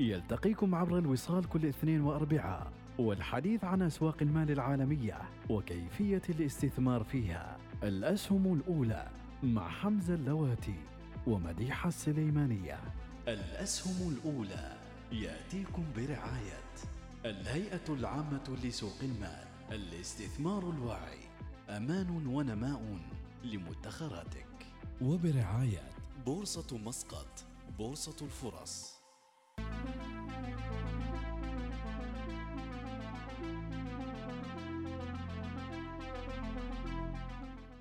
يلتقيكم عبر الوصال كل اثنين وأربعاء والحديث عن أسواق المال العالمية وكيفية الاستثمار فيها. الأسهم الأولى مع حمزة اللواتي ومديحة السليمانية. الأسهم الأولى يأتيكم برعاية الهيئة العامة لسوق المال الاستثمار الواعي أمان ونماء لمدخراتك. وبرعاية بورصة مسقط بورصة الفرص.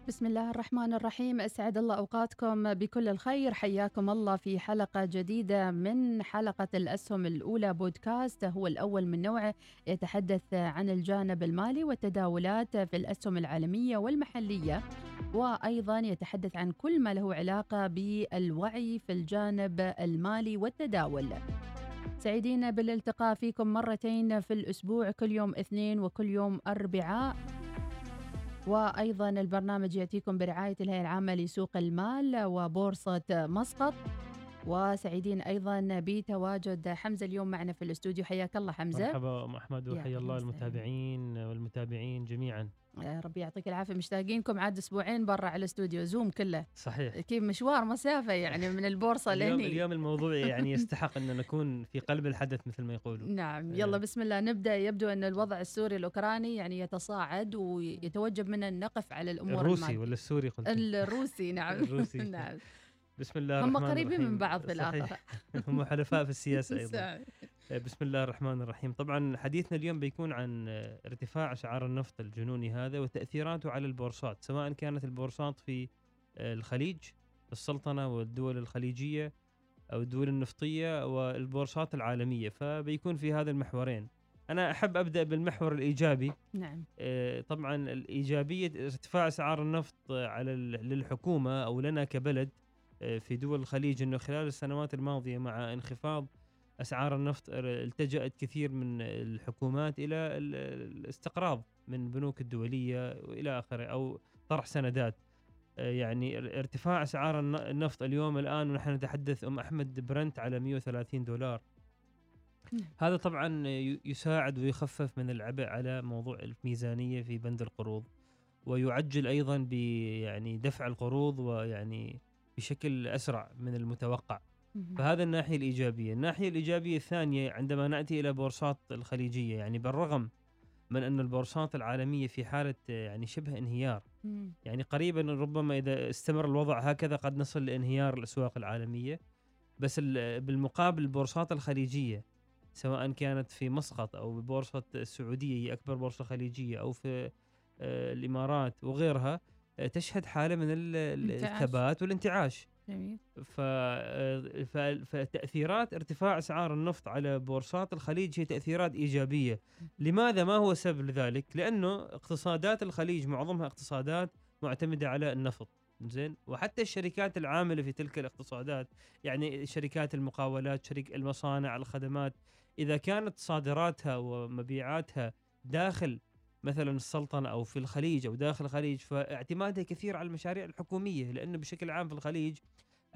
بسم الله الرحمن الرحيم. أسعد الله أوقاتكم بكل الخير. حياكم الله في حلقة جديدة من حلقة الأسهم الأولى بودكاست. هو الأول من نوعه يتحدث عن الجانب المالي والتداولات في الأسهم العالمية والمحلية وأيضا يتحدث عن كل ما له علاقة بالوعي في الجانب المالي والتداول. سعيدين بالالتقاء فيكم مرتين في الأسبوع كل يوم اثنين وكل يوم أربعاء. وأيضا البرنامج يأتيكم برعاية الهيئة العامة لسوق المال وبورصة مسقط. وسعيدين أيضا بتواجد حمزة اليوم معنا في الاستوديو. حياك الله حمزة. مرحبا أم أحمد يا وحيا الله. المتابعين والمتابعين جميعا. ربي يعطيك العافية. مشتاقينكم عاد أسبوعين برا على الاستوديو زوم كله. صحيح. كيف مشوار مسافة يعني من البورصة اليوم, لهني. اليوم الموضوع يعني يستحق أن نكون في قلب الحدث مثل ما يقولوا. نعم. إيه. يلا بسم الله. نبدأ. يبدو أن الوضع السوري الأوكراني يعني يتصاعد ويتوجب منا النقف على الأمور الروسي المالية. ولا السوري قلت الروسي نعم. الروسي. نعم. بسم الله هم قريبين من بعض في صحيح. الآخر هم حلفاء في السياسة أيضا. صح. بسم الله الرحمن الرحيم. طبعا حديثنا اليوم بيكون عن ارتفاع اسعار النفط الجنوني هذا وتأثيراته على البورصات سواء كانت البورصات في الخليج السلطنة والدول الخليجية أو الدول النفطية والبورصات العالمية فبيكون في هذا المحورين. أنا أحب أبدأ بالمحور الإيجابي. نعم. آه، طبعا الإيجابية ارتفاع أسعار النفط آه، على للحكومة أو لنا كبلد آه، في دول الخليج أنه خلال السنوات الماضية مع انخفاض أسعار النفط التجأت كثير من الحكومات إلى ال- الاستقراض من البنوك الدولية وإلى آخره أو طرح سندات آه، يعني ار- ارتفاع أسعار الن- النفط اليوم الآن ونحن نتحدث أم أحمد برنت على 130 دولار. هذا طبعا يساعد ويخفف من العبء على موضوع الميزانية في بند القروض ويعجل أيضا ب يعني دفع القروض ويعني بشكل أسرع من المتوقع. فهذا الناحية الإيجابية، الناحية الإيجابية الثانية عندما نأتي إلى بورصات الخليجية يعني بالرغم من أن البورصات العالمية في حالة يعني شبه انهيار،. يعني قريبا ربما إذا استمر الوضع هكذا قد نصل لانهيار الأسواق العالمية بس ال- بالمقابل البورصات الخليجية سواء كانت في مسقط أو ببورصة السعودية هي أكبر بورصة خليجية أو في آه، الإمارات وغيرها آه، تشهد حالة من. الثبات والانتعاش جميل. ف... آه، ف... فتأثيرات ارتفاع أسعار النفط على بورصات الخليج هي تأثيرات إيجابية. لماذا ما هو السبب لذلك؟ لأنه اقتصادات الخليج معظمها اقتصادات معتمدة على النفط زين؟ وحتى الشركات العاملة في تلك الاقتصادات يعني شركات المقاولات شركة المصانع الخدمات إذا كانت صادراتها ومبيعاتها داخل مثلا السلطنة أو في الخليج أو داخل الخليج فاعتمادها كثير على المشاريع الحكومية لأنه بشكل عام في الخليج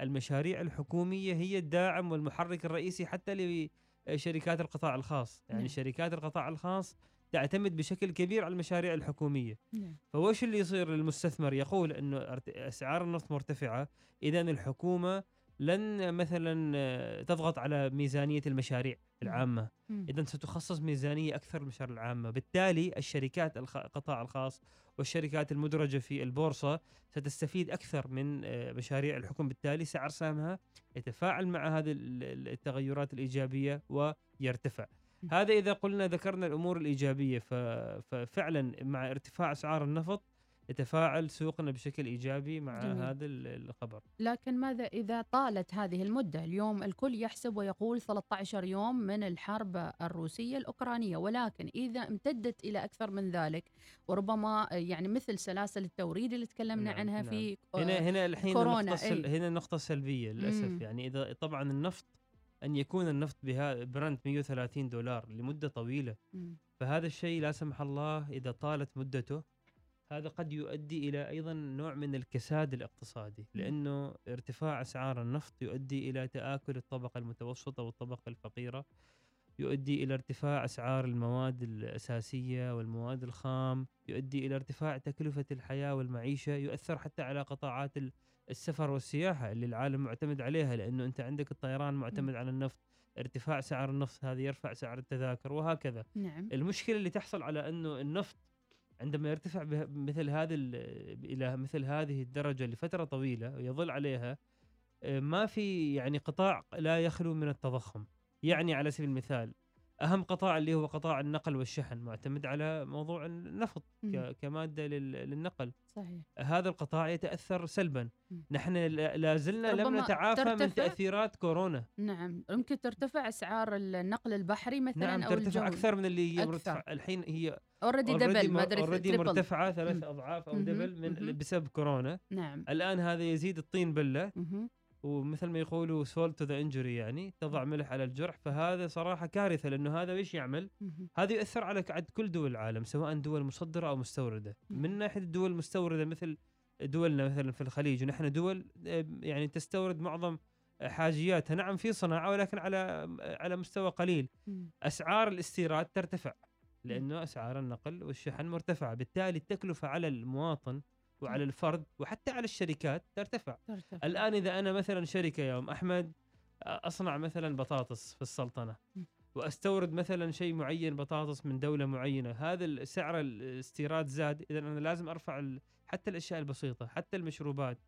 المشاريع الحكومية هي الداعم والمحرك الرئيسي حتى لشركات القطاع الخاص. يعني نعم. شركات القطاع الخاص تعتمد بشكل كبير على المشاريع الحكومية. نعم. فوش اللي يصير للمستثمر؟ يقول إنه أسعار النفط مرتفعة اذا الحكومة لن مثلا تضغط على ميزانية المشاريع العامة. اذا ستخصص ميزانية أكثر للمشاريع العامة. بالتالي الشركات القطاع الخاص والشركات المدرجة في البورصة ستستفيد أكثر من آه، مشاريع الحكومة بالتالي سعر سهمها يتفاعل مع هذه ال- ال- التغيرات الإيجابية ويرتفع. هذا إذا قلنا ذكرنا الأمور الإيجابية ففعلا مع ارتفاع اسعار النفط يتفاعل سوقنا بشكل إيجابي مع جميل. هذا ال- الخبر لكن ماذا إذا طالت هذه المدة اليوم الكل يحسب ويقول 13 يوم من الحرب الروسية الأوكرانية ولكن إذا امتدت إلى أكثر من ذلك وربما يعني مثل سلاسل التوريد اللي تكلمنا نعم، عنها نعم. في هنا هنا الحين كورونا، النقطة السل... أي. هنا النقطة السلبية للأسف مم. يعني إذا طبعا النفط أن يكون النفط بها برنت 130 دولار لمدة طويلة مم. فهذا الشيء لا سمح الله إذا طالت مدته هذا قد يؤدي إلى أيضا نوع من الكساد الاقتصادي لأنه ارتفاع أسعار النفط يؤدي إلى تآكل الطبقة المتوسطة والطبقة الفقيرة يؤدي إلى ارتفاع أسعار المواد الأساسية والمواد الخام يؤدي إلى ارتفاع تكلفة الحياة والمعيشة يؤثر حتى على قطاعات ال- السفر والسياحة اللي العالم معتمد عليها لأنه أنت عندك الطيران معتمد على النفط ارتفاع سعر النفط هذا يرفع سعر التذاكر وهكذا. نعم. المشكلة اللي تحصل على أنه النفط عندما يرتفع مثل هذا ال- إلى مثل هذه الدرجة لفترة طويلة ويظل عليها آه، ما في يعني قطاع لا يخلو من التضخم يعني على سبيل المثال أهم قطاع اللي هو قطاع النقل والشحن معتمد على موضوع النفط. ك- كمادة لل- للنقل صحيح هذا القطاع يتأثر سلبا مم. نحن لا زلنا لم نتعافى من. تأثيرات كورونا نعم يمكن ترتفع أسعار النقل البحري مثلا نعم أو ترتفع الجوي أكثر من اللي هي أكثر. الحين هي already double ما أدري already. مرتفعة ثلاث. أضعاف أو double من. بسبب كورونا نعم الآن هذا يزيد الطين بلة. ومثل ما يقولوا salt to the injury يعني تضع ملح على الجرح فهذا صراحة كارثة لأنه هذا إيش يعمل؟ هذا يؤثر على عد كل دول العالم سواء دول مصدرة أو مستوردة. من ناحية الدول المستوردة مثل دولنا مثلا في الخليج ونحن دول يعني تستورد معظم حاجياتها نعم في صناعة ولكن على على مستوى قليل. أسعار الاستيراد ترتفع لأنه أسعار النقل والشحن مرتفعة. بالتالي التكلفة على المواطن وعلى الفرد وحتى على الشركات ترتفع. ترتفع. الآن إذا أنا مثلا شركة يا ام احمد أصنع مثلا بطاطس في السلطنة. وأستورد مثلا شيء معين بطاطس من دولة معينة هذا سعر الاستيراد زاد. اذا أنا لازم أرفع حتى الأشياء البسيطة حتى المشروبات.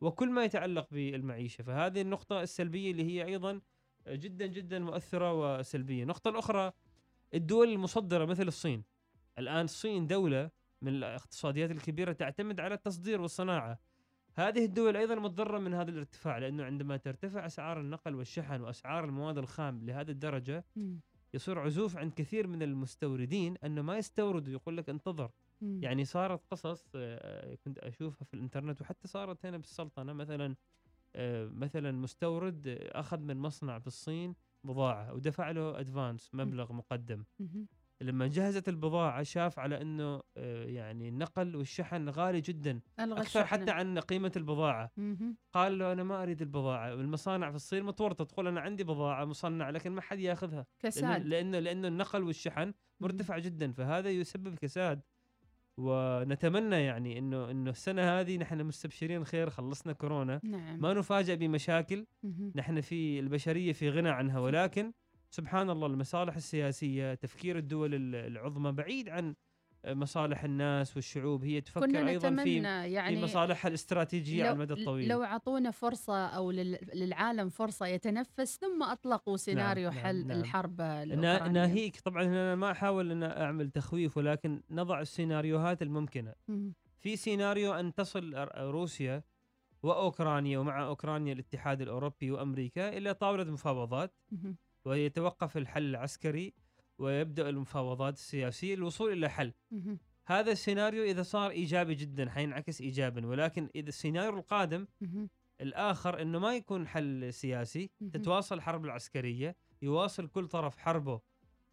وكل ما يتعلق بالمعيشة. فهذه النقطة السلبية اللي هي أيضا جدا جدا مؤثرة وسلبية. النقطه الاخرى الدول المصدرة مثل الصين الآن الصين دولة من الاقتصاديات الكبيرة تعتمد على التصدير والصناعة هذه الدول أيضا متضرره من هذا الارتفاع لأنه عندما ترتفع أسعار النقل والشحن وأسعار المواد الخام لهذه الدرجة. يصير عزوف عند كثير من المستوردين أنه ما يستوردوا يقول لك انتظر. يعني صارت قصص آه، كنت أشوفها في الإنترنت وحتى صارت هنا بالسلطنة مثلا آه، مثلا مستورد أخذ من مصنع في الصين بضاعة ودفع له ادفانس مبلغ مقدم. لما جهزت البضاعة شاف على إنه آه، يعني النقل والشحن غالي جدا أكثر الشحن. حتى عن قيمة البضاعة. قال له أنا ما أريد البضاعة والمصانع في الصين متورطة تقول أنا عندي بضاعة مصنعة لكن ما حد ياخذها. كساد. لأنه لأنه النقل والشحن مرتفع جدا فهذا يسبب كساد. ونتمنى يعني إنه إنه السنة هذه نحن مستبشرين خير خلصنا كورونا. نعم. ما نفاجأ بمشاكل. مهم. نحن في البشرية في غنى عنها ولكن سبحان الله المصالح السياسية تفكير الدول ال- العظمى بعيد عن مصالح الناس والشعوب هي تفكر كنا أيضا في يعني في مصالحها الاستراتيجية على المدى الطويل لو أعطونا فرصة أو لل- للعالم فرصة يتنفس ثم أطلقوا سيناريو نعم، حل نعم. الحرب الأوكرانية ناهيك طبعا أنا ما أحاول أن أعمل تخويف ولكن نضع السيناريوهات الممكنة. في سيناريو أن تصل روسيا وأوكرانيا ومع أوكرانيا الاتحاد الأوروبي وأمريكا إلى طاولة مفاوضات. ويتوقف الحل العسكري ويبدأ المفاوضات السياسية للوصول إلى حل. هذا السيناريو إذا صار إيجابي جدا حينعكس ايجابا ولكن إذا السيناريو القادم. الآخر إنه ما يكون حل سياسي. تتواصل الحرب العسكرية يواصل كل طرف حربه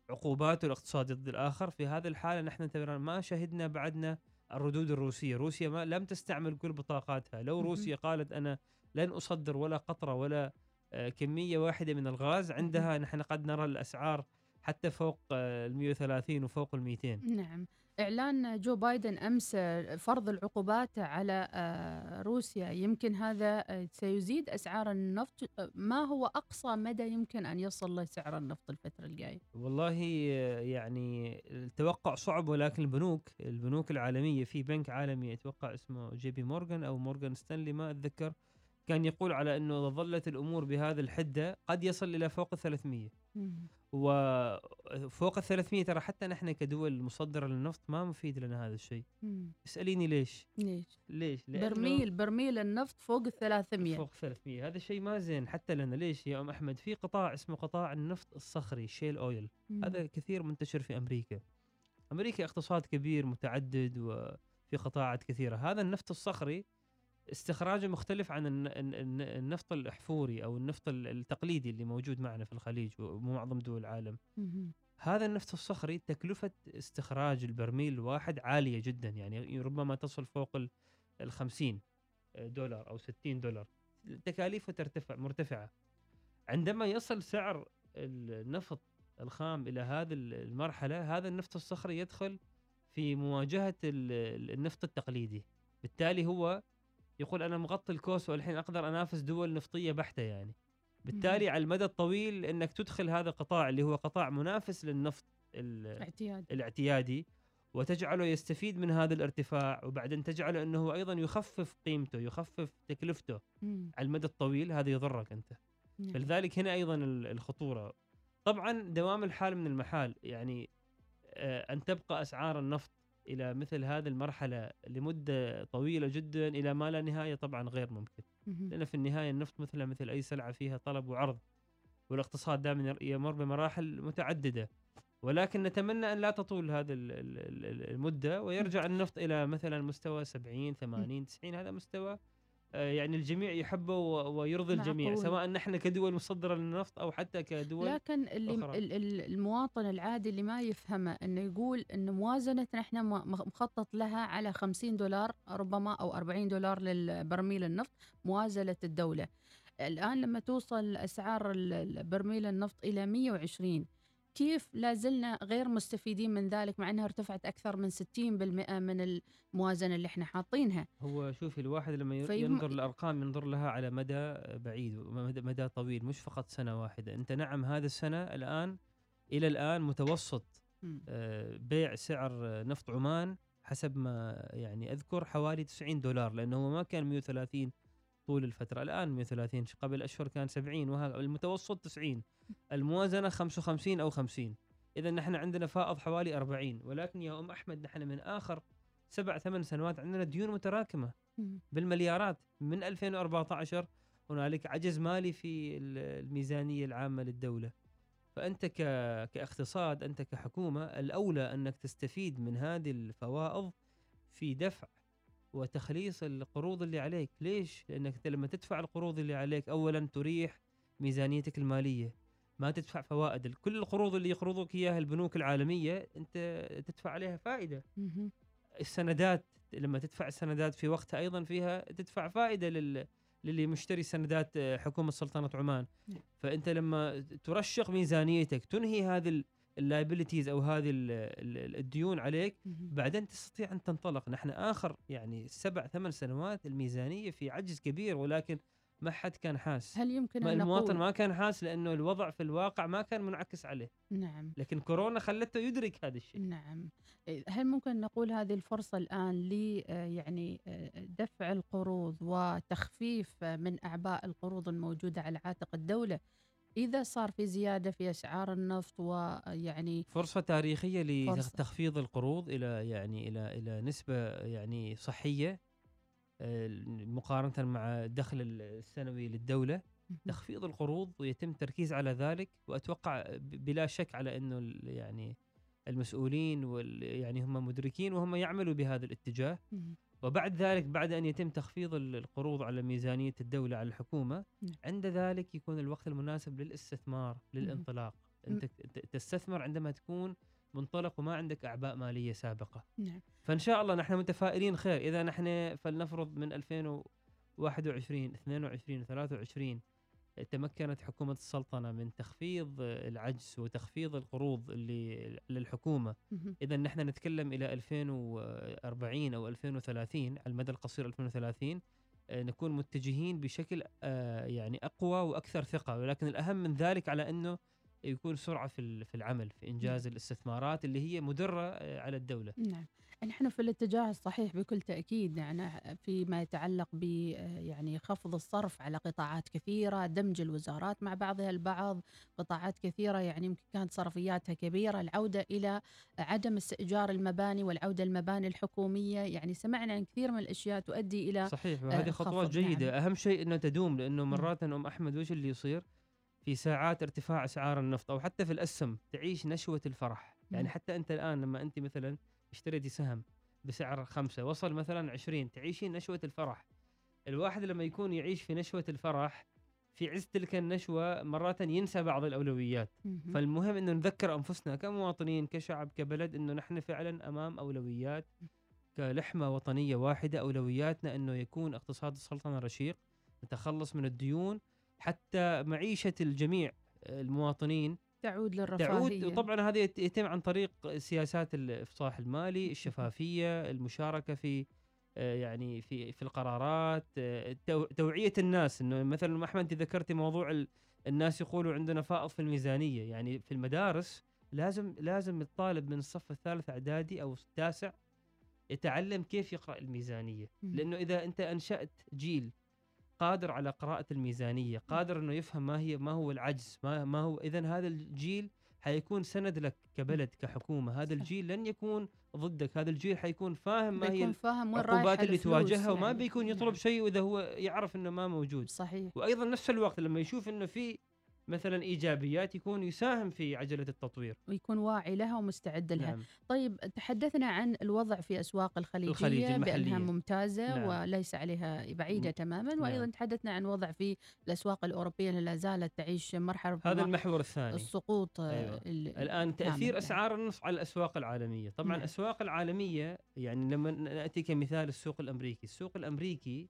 عقوباته الاقتصادية ضد الآخر في هذه الحالة نحن ما شهدنا بعدنا الردود الروسية روسيا ما لم تستعمل كل بطاقاتها لو. روسيا قالت أنا لن أصدر ولا قطرة ولا آه، كمية واحدة من الغاز عندها نحن قد نرى الأسعار حتى فوق ال 130 وفوق ال 200 نعم. إعلان جو بايدن أمس آه، فرض العقوبات على آه، روسيا. يمكن هذا آه، سيزيد أسعار النفط. آه، ما هو أقصى مدى يمكن أن يصل له سعر النفط الفترة الجاية؟ والله آه، يعني التوقع صعب ولكن البنوك البنوك العالمية في بنك عالمي أتوقع اسمه جي بي مورغان أو مورغان ستانلي ما أتذكر كان يقول على إنه إذا ظلت الأمور بهذا الحدة قد يصل إلى فوق ال 300 مم. فوق ال 300 ترى حتى نحن كدول مصدره للنفط ما مفيد لنا هذا الشيء. اسأليني ليش؟ ليش؟ ليش؟ برميل برميل النفط فوق ال 300 فوق 300 هذا شيء ما زين حتى لنا. ليش يا أم أحمد؟ في قطاع اسمه قطاع النفط الصخري شيل اويل مم. هذا كثير منتشر في أمريكا. أمريكا اقتصاد كبير متعدد وفي قطاعات كثيرة. هذا النفط الصخري استخراجه مختلف عن الن- الن- الن- النفط الأحفوري أو النفط ال- التقليدي اللي موجود معنا في الخليج ومعظم دول العالم. هذا النفط الصخري تكلفة استخراج البرميل الواحد عالية جدا يعني ربما تصل فوق ال- ال 50 دولار أو 60 دولار. تكاليفه ترتفع مرتفعة. عندما يصل سعر النفط الخام إلى هذه المرحلة هذا النفط الصخري يدخل في مواجهة ال- النفط التقليدي. بالتالي هو يقول أنا مغطي الكوس والحين أقدر أنافس دول نفطية بحتة يعني. بالتالي على المدى الطويل إنك تدخل هذا القطاع اللي هو قطاع منافس للنفط ال- اعتياد الاعتيادي وتجعله يستفيد من هذا الارتفاع وبعدين تجعله إنه هو أيضا يخفف قيمته يخفف تكلفته مم. على المدى الطويل هذا يضرك أنت. نعم. فلذلك هنا أيضا ال- الخطورة. طبعا دوام الحال من المحال يعني آه، أن تبقى أسعار النفط إلى مثل هذه المرحلة لمدة طويلة جدا إلى ما لا نهاية طبعا غير ممكن مم. لأن في النهاية النفط مثله مثل أي سلعة فيها طلب وعرض والاقتصاد دائما يمر بمراحل متعددة ولكن نتمنى أن لا تطول هذه ال- ال- ال- المدة ويرجع النفط إلى مثلا مستوى 70 80 90 هذا مستوى يعني الجميع يحبه ويرضي الجميع معقول. سواء نحن كدول مصدرة للنفط أو حتى كدول لكن اللي أخرى. ال- ال- المواطن العادي اللي ما يفهمه إنه يقول إن موازنتنا إحنا م- م- مخطط لها على 50 دولار ربما أو 40 دولار للبرميل النفط موازنة الدولة. الآن لما توصل ال- برميل النفط إلى 120 كيف لا زلنا غير مستفيدين من ذلك مع إنها ارتفعت أكثر من 60% من الموازنة اللي إحنا حاطينها. هو شوفي الواحد لما ينظر للأرقام ينظر لها على مدى بعيد مدى طويل مش فقط سنة واحدة أنت نعم هذه السنة الآن إلى الآن متوسط آه، بيع سعر نفط عمان حسب ما يعني أذكر حوالي 90 دولار لأنه ما كان 130 طول الفترة. الآن 130 قبل أشهر كان 70 وهذا المتوسط 90 الموازنة 55 أو 50 إذا نحن عندنا فائض حوالي 40 ولكن يا أم أحمد نحن من آخر سبع ثمان سنوات عندنا ديون متراكمة مم. بالمليارات. من 2014 هنالك عجز مالي في ال- الميزانية العامة للدولة. فأنت ك... كاقتصاد أنت كحكومة الأولى أنك تستفيد من هذه الفوائض في دفع وتخليص القروض اللي عليك. ليش؟ لأنك لما تدفع القروض اللي عليك اولا تريح ميزانيتك المالية. ما تدفع فوائد. كل القروض اللي يقرضوك إياها البنوك العالمية أنت تدفع عليها فائدة. السندات لما تدفع السندات في وقتها أيضا فيها تدفع فائدة لل للي مشتري سندات آه، حكومة سلطنة عمان. نعم. فأنت لما ترشق ميزانيتك تنهي هذه ال liabilities أو هذه ال- ال- الديون عليك. بعدين تستطيع أن تنطلق. نحن آخر يعني سبع ثمان سنوات الميزانية في عجز كبير ولكن ما حد كان حاس. هل يمكن ما أن المواطن نقول؟ ما كان حاس لأنه الوضع في الواقع ما كان منعكس عليه. نعم. لكن كورونا خلته يدرك هذا الشيء. نعم. هل ممكن نقول هذه الفرصة الآن ل آه، يعني آه، دفع القروض وتخفيف من أعباء القروض الموجودة على عاتق الدولة إذا صار في زيادة في أسعار النفط ويعني فرصة تاريخية. لتخفيض القروض إلى يعني إلى إلى نسبة يعني صحية آه، مقارنة مع الدخل السنوي للدولة تخفيض القروض ويتم التركيز على ذلك وأتوقع بلا شك على أنه يعني المسؤولين وال يعني هم مدركين وهم يعملوا بهذا الاتجاه. وبعد ذلك بعد أن يتم تخفيض ال- القروض على ميزانية الدولة على الحكومة نعم. عند ذلك يكون الوقت المناسب للاستثمار للانطلاق. أنت تستثمر عندما تكون منطلق وما عندك أعباء مالية سابقة. نعم. فإن شاء الله نحن متفائلين خير. إذا نحن فلنفرض من 2021 22 23 تمكنت حكومة السلطنة من تخفيض العجز وتخفيض القروض اللي للحكومة. اذا نحن نتكلم إلى 2040 أو 2030 على المدى القصير 2030 آه، نكون متجهين بشكل آه، يعني أقوى وأكثر ثقة. ولكن الأهم من ذلك على أنه يكون سرعة في ال- في العمل في إنجاز الاستثمارات اللي هي مدرة آه، على الدولة. نعم. نحن في الاتجاه الصحيح بكل تأكيد يعني فيما يتعلق ب يعني خفض الصرف على قطاعات كثيرة دمج الوزارات مع بعضها البعض قطاعات كثيرة يعني يمكن كانت صرفياتها كبيرة العودة إلى عدم استئجار المباني والعودة المباني الحكومية يعني سمعنا عن كثير من الأشياء تؤدي إلى صحيح آه، وهذه خطوات خفض، نعم. جيدة أهم شيء إنه تدوم لأنه مرات أم أحمد وش اللي يصير في ساعات ارتفاع أسعار النفط أو حتى في الأسهم تعيش نشوة الفرح يعني. حتى أنت الآن لما أنت مثلا اشتريتي سهم بسعر خمسة وصل مثلا 20 تعيشين نشوة الفرح. الواحد لما يكون يعيش في نشوة الفرح في عز تلك النشوة مرات ينسى بعض الأولويات. مهم. فالمهم إنه نذكر أنفسنا كمواطنين كشعب كبلد إنه نحن فعلا أمام أولويات كلحمة وطنية واحدة. أولوياتنا إنه يكون اقتصاد السلطنة رشيق نتخلص من الديون حتى معيشة الجميع المواطنين تعود للرفاهية. تعود وطبعا هذا يت- يتم عن طريق سياسات الإفصاح المالي الشفافية المشاركة في آه، يعني في في القرارات آه، تو- توعية الناس. إنه مثلا أحمد انت ذكرتي موضوع ال- الناس يقولوا عندنا فائض في الميزانية. يعني في المدارس لازم لازم الطالب من الصف الثالث إعدادي أو التاسع يتعلم كيف يقرأ الميزانية. مم. لأنه إذا أنت أنشأت جيل قادر على قراءة الميزانية قادر إنه يفهم ما هي ما هو العجز ما ما هو اذا هذا الجيل حيكون سند لك كبلد كحكومة هذا. الجيل لن يكون ضدك هذا الجيل حيكون فاهم ما هي فاهم العقوبات اللي تواجهها وما يعني. بيكون يطلب نعم. شيء واذا هو يعرف إنه ما موجود صحيح وأيضا نفس الوقت لما يشوف إنه في مثلا إيجابيات يكون يساهم في عجلة التطوير ويكون واعي لها ومستعد لها نعم طيب تحدثنا عن الوضع في أسواق الخليجية الخليج بأنها المحلية. ممتازة نعم. وليس عليها بعيدة م- تماما نعم. وأيضا تحدثنا عن وضع في الأسواق الأوروبية اللي لا زالت تعيش مرحلة هذا المحور الثاني السقوط آه، أيوة. ال- الآن تأثير كامل. أسعار النفط على الأسواق العالمية طبعا نعم. الأسواق العالمية يعني لما نأتي كمثال السوق الأمريكي السوق الأمريكي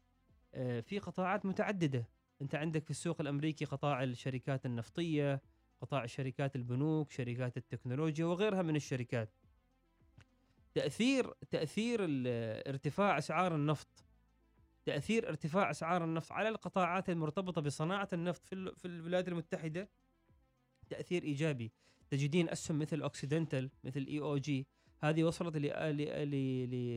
آه، في قطاعات متعددة انت عندك في السوق الأمريكي قطاع الشركات النفطية قطاع شركات البنوك شركات التكنولوجيا وغيرها من الشركات. تأثير تأثير ارتفاع أسعار النفط. تأثير ارتفاع أسعار النفط على القطاعات المرتبطة بصناعة النفط في في الولايات المتحدة. تأثير إيجابي. تجدين أسهم مثل أوكسيدنتال مثل EOG. هذه وصلت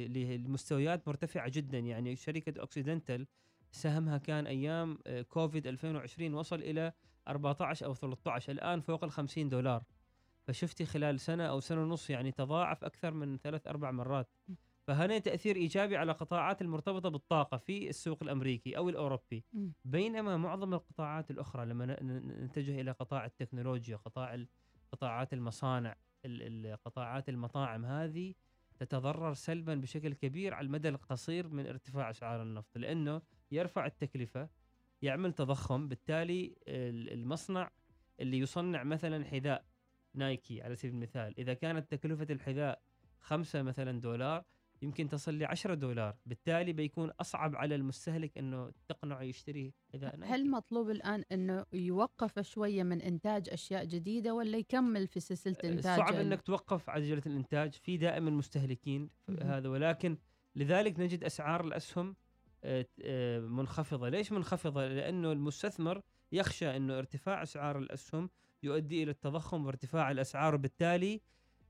لمستويات مرتفعة جدا. يعني شركة أوكسيدنتال سهمها كان أيام آه، كوفيد 2020 وصل إلى 14 أو 13 الآن فوق ال 50 دولار. فشفتي خلال سنة أو سنة ونص يعني تضاعف أكثر من ثلاث أربع مرات. فهنا تأثير إيجابي على قطاعات المرتبطة بالطاقة في السوق الأمريكي أو الأوروبي. بينما معظم القطاعات الأخرى لما نتجه إلى قطاع التكنولوجيا قطاع قطاعات المصانع ال- ال- قطاعات المطاعم هذه تتضرر سلبا بشكل كبير على المدى القصير من ارتفاع أسعار النفط. لأنه يرفع التكلفة يعمل تضخم بالتالي ال- المصنع اللي يصنع مثلا حذاء نايكي على سبيل المثال إذا كانت تكلفة الحذاء خمسة مثلا دولار يمكن تصل ل 10 دولار بالتالي بيكون أصعب على المستهلك إنه تقنعه يشتري حذاء نايكي هل مطلوب الآن أنه يوقف شوية من إنتاج أشياء جديدة ولا يكمل في سلسلة إنتاج صعب ال- إنك توقف عجله الإنتاج في دائما مستهلكين. هذا ولكن لذلك نجد أسعار الأسهم منخفضة، ليش منخفضة؟ لأنه المستثمر يخشى إنه ارتفاع أسعار الأسهم يؤدي إلى التضخم وارتفاع الأسعار وبالتالي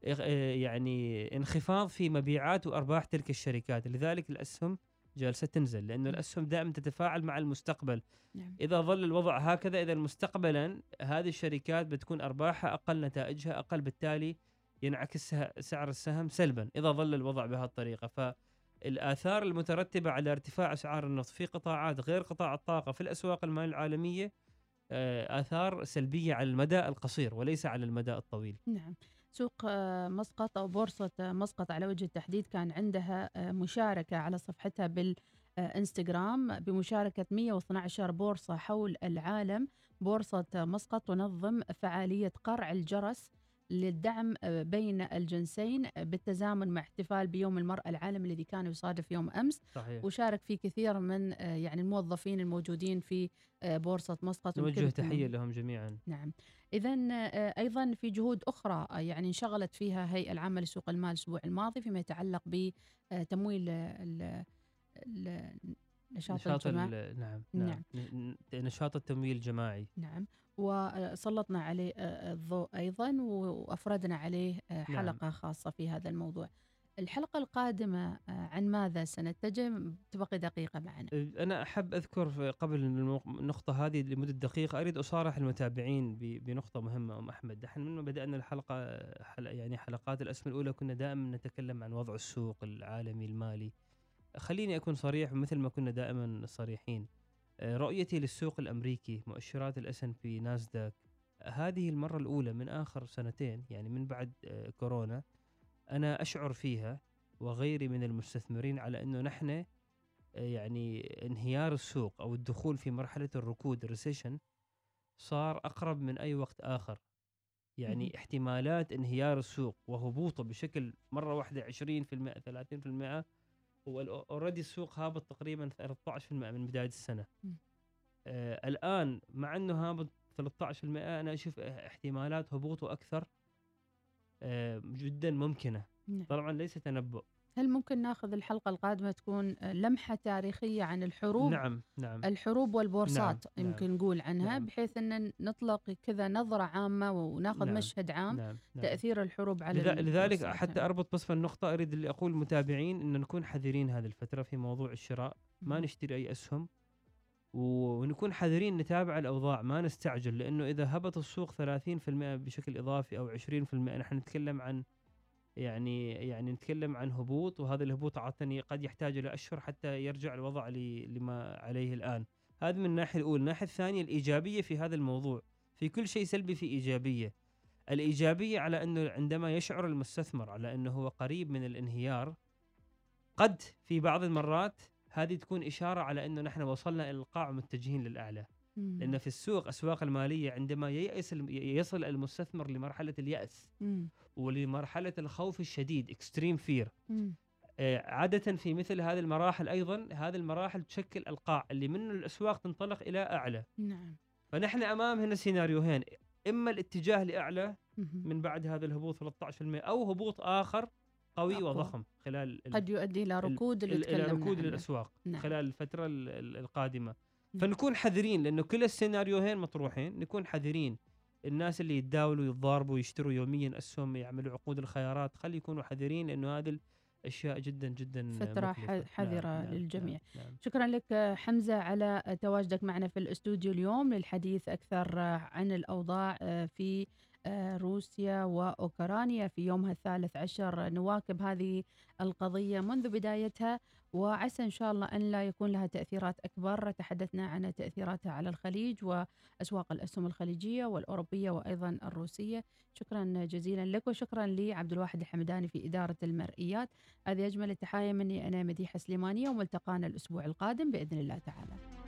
آه، يعني انخفاض في مبيعات وأرباح تلك الشركات، لذلك الأسهم جالسة تنزل لأنه الأسهم دائما تتفاعل مع المستقبل. نعم. إذا ظل الوضع هكذا إذا مستقبلا هذه الشركات بتكون أرباحها أقل نتائجها أقل بالتالي ينعكس سعر السهم سلبا إذا ظل الوضع بهالطريقه فالاثار المترتبة على ارتفاع أسعار النفط في قطاعات غير قطاع الطاقة في الأسواق المال العالمية آه، آثار سلبية على المدى القصير وليس على المدى الطويل. نعم. سوق آه، مسقط أو بورصة آه، مسقط على وجه التحديد كان عندها مشاركة على صفحتها بالإنستغرام بمشاركة 112 بورصة حول العالم. بورصة مسقط تنظم فعالية قرع الجرس للدعم آه، بين الجنسين آه، بالتزامن مع احتفال بيوم المرأة العالمي الذي كان يصادف يوم أمس. صحيح. وشارك فيه كثير من آه، يعني الموظفين الموجودين في بورصة مسقط. نوجه تحية لهم جميعا. نعم. إذا أيضا في جهود أخرى يعني انشغلت فيها هيئة العامة لسوق المال الأسبوع الماضي فيما يتعلق بتمويل نشاط, نشاط الجماعة ال- نعم نعم. نعم. نشاط التمويل الجماعي. نعم. وسلطنا عليه آه، الضوء أيضا وأفردنا عليه آه، نعم. حلقة خاصة في هذا الموضوع. الحلقة القادمة آه، عن ماذا سنتجه؟ تبقي دقيقة معنا. أنا أحب أذكر قبل النقطة هذه لمدة دقيقة أريد أصارح المتابعين بنقطة مهمة أم أحمد. نحن من بدأنا الحلقة حل يعني حلقات الأسم الأولى كنا دائما نتكلم عن وضع السوق العالمي المالي. خليني أكون صريح مثل ما كنا دائما صريحين آه، رؤيتي للسوق الأمريكي مؤشرات ال S&P Nasdaq هذه المرة الأولى من آخر سنتين يعني من بعد آه، كورونا أنا أشعر فيها وغيري من المستثمرين على أنه نحن آه، يعني انهيار السوق أو الدخول في مرحلة الركود ال recession صار أقرب من أي وقت آخر يعني. احتمالات انهيار السوق وهبوطه بشكل مرة واحدة 20% 30% هو اوريدي السوق هابط تقريبا 13% من بداية السنة. آه الآن مع إنه هابط 13% أنا أشوف احتمالات هبوطه أكثر آه جدا ممكنة نعم. طبعا ليس تنبؤ هل ممكن ناخذ الحلقة القادمة تكون لمحة تاريخية عن الحروب نعم نعم الحروب والبورصات نعم، يمكن نقول عنها نعم. بحيث إن نطلق كذا نظرة عامة وناخذ نعم، مشهد عام نعم نعم. تأثير الحروب على لذا- لذلك. حتى أربط بس في النقطة أريد اللي أقول للمتابعين إن نكون حذرين هذه الفترة في موضوع الشراء ما. نشتري أي أسهم و- ونكون حذرين نتابع الأوضاع ما نستعجل لأنه إذا هبط السوق 30% بشكل إضافي أو 20% نحن نتكلم عن يعني يعني نتكلم عن هبوط وهذا الهبوط عاده قد يحتاج إلى اشهر حتى يرجع الوضع لما عليه الآن. هذا من الناحية الأولى. الناحية الثانية الإيجابية في هذا الموضوع. في كل شيء سلبي في إيجابية. الإيجابية على أنه عندما يشعر المستثمر على أنه هو قريب من الانهيار قد في بعض المرات هذه تكون إشارة على أنه نحن وصلنا إلى القاع متجهين للأعلى. مم. لأن في السوق أسواق المالية عندما ييأس يصل المستثمر لمرحلة اليأس مم. ولمرحلة الخوف الشديد extreme fear مم. عادة في مثل هذه المراحل أيضا هذه المراحل تشكل القاع اللي منه الأسواق تنطلق إلى أعلى نعم فنحن أمام هنا سيناريوهين إما الاتجاه لأعلى مهم. من بعد هذا الهبوط 13% أو هبوط آخر قوي أقوى. وضخم خلال ال- قد يؤدي إلى ركود اللي ال- إلى ركود. للأسواق نعم. خلال الفترة ال- ال- القادمة. فنكون حذرين لأنه كل السيناريوهين مطروحين نكون حذرين الناس اللي يتداولوا يتضاربوا يشتروا يوميا أسهم يعملوا عقود الخيارات خلي يكونوا حذرين لأنه هذه الأشياء جدا جدا فترة مكلفة. ح- حذرة للجميع. نعم. نعم. شكرا لك حمزة على تواجدك معنا في الاستوديو اليوم للحديث أكثر آه، عن الأوضاع آه، في روسيا وأوكرانيا في يومها الثالث عشر. نواكب هذه القضية منذ بدايتها وعسى إن شاء الله أن لا يكون لها تأثيرات أكبر. تحدثنا عن تأثيراتها على الخليج وأسواق الأسهم الخليجية والأوروبية وأيضا الروسية. شكرا جزيلا لك وشكرا لعبد الواحد الحمداني في إدارة المرئيات. هذه أجمل التحايا مني أنا مديحة سليمانية وملتقانا الأسبوع القادم بإذن الله تعالى.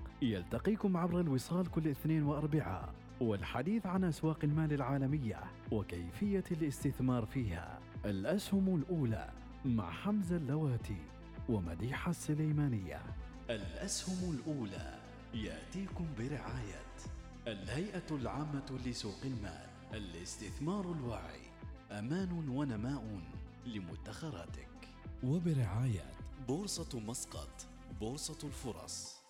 يلتقيكم عبر الوصال كل اثنين وأربعاء والحديث عن أسواق المال العالمية وكيفية الاستثمار فيها. الأسهم الأولى مع حمزة اللواتي ومديحة السليمانية. الأسهم الأولى يأتيكم برعاية الهيئة العامة لسوق المال الاستثمار الواعي. أمان ونماء لمدخراتك. وبرعاية بورصة مسقط بورصة الفرص.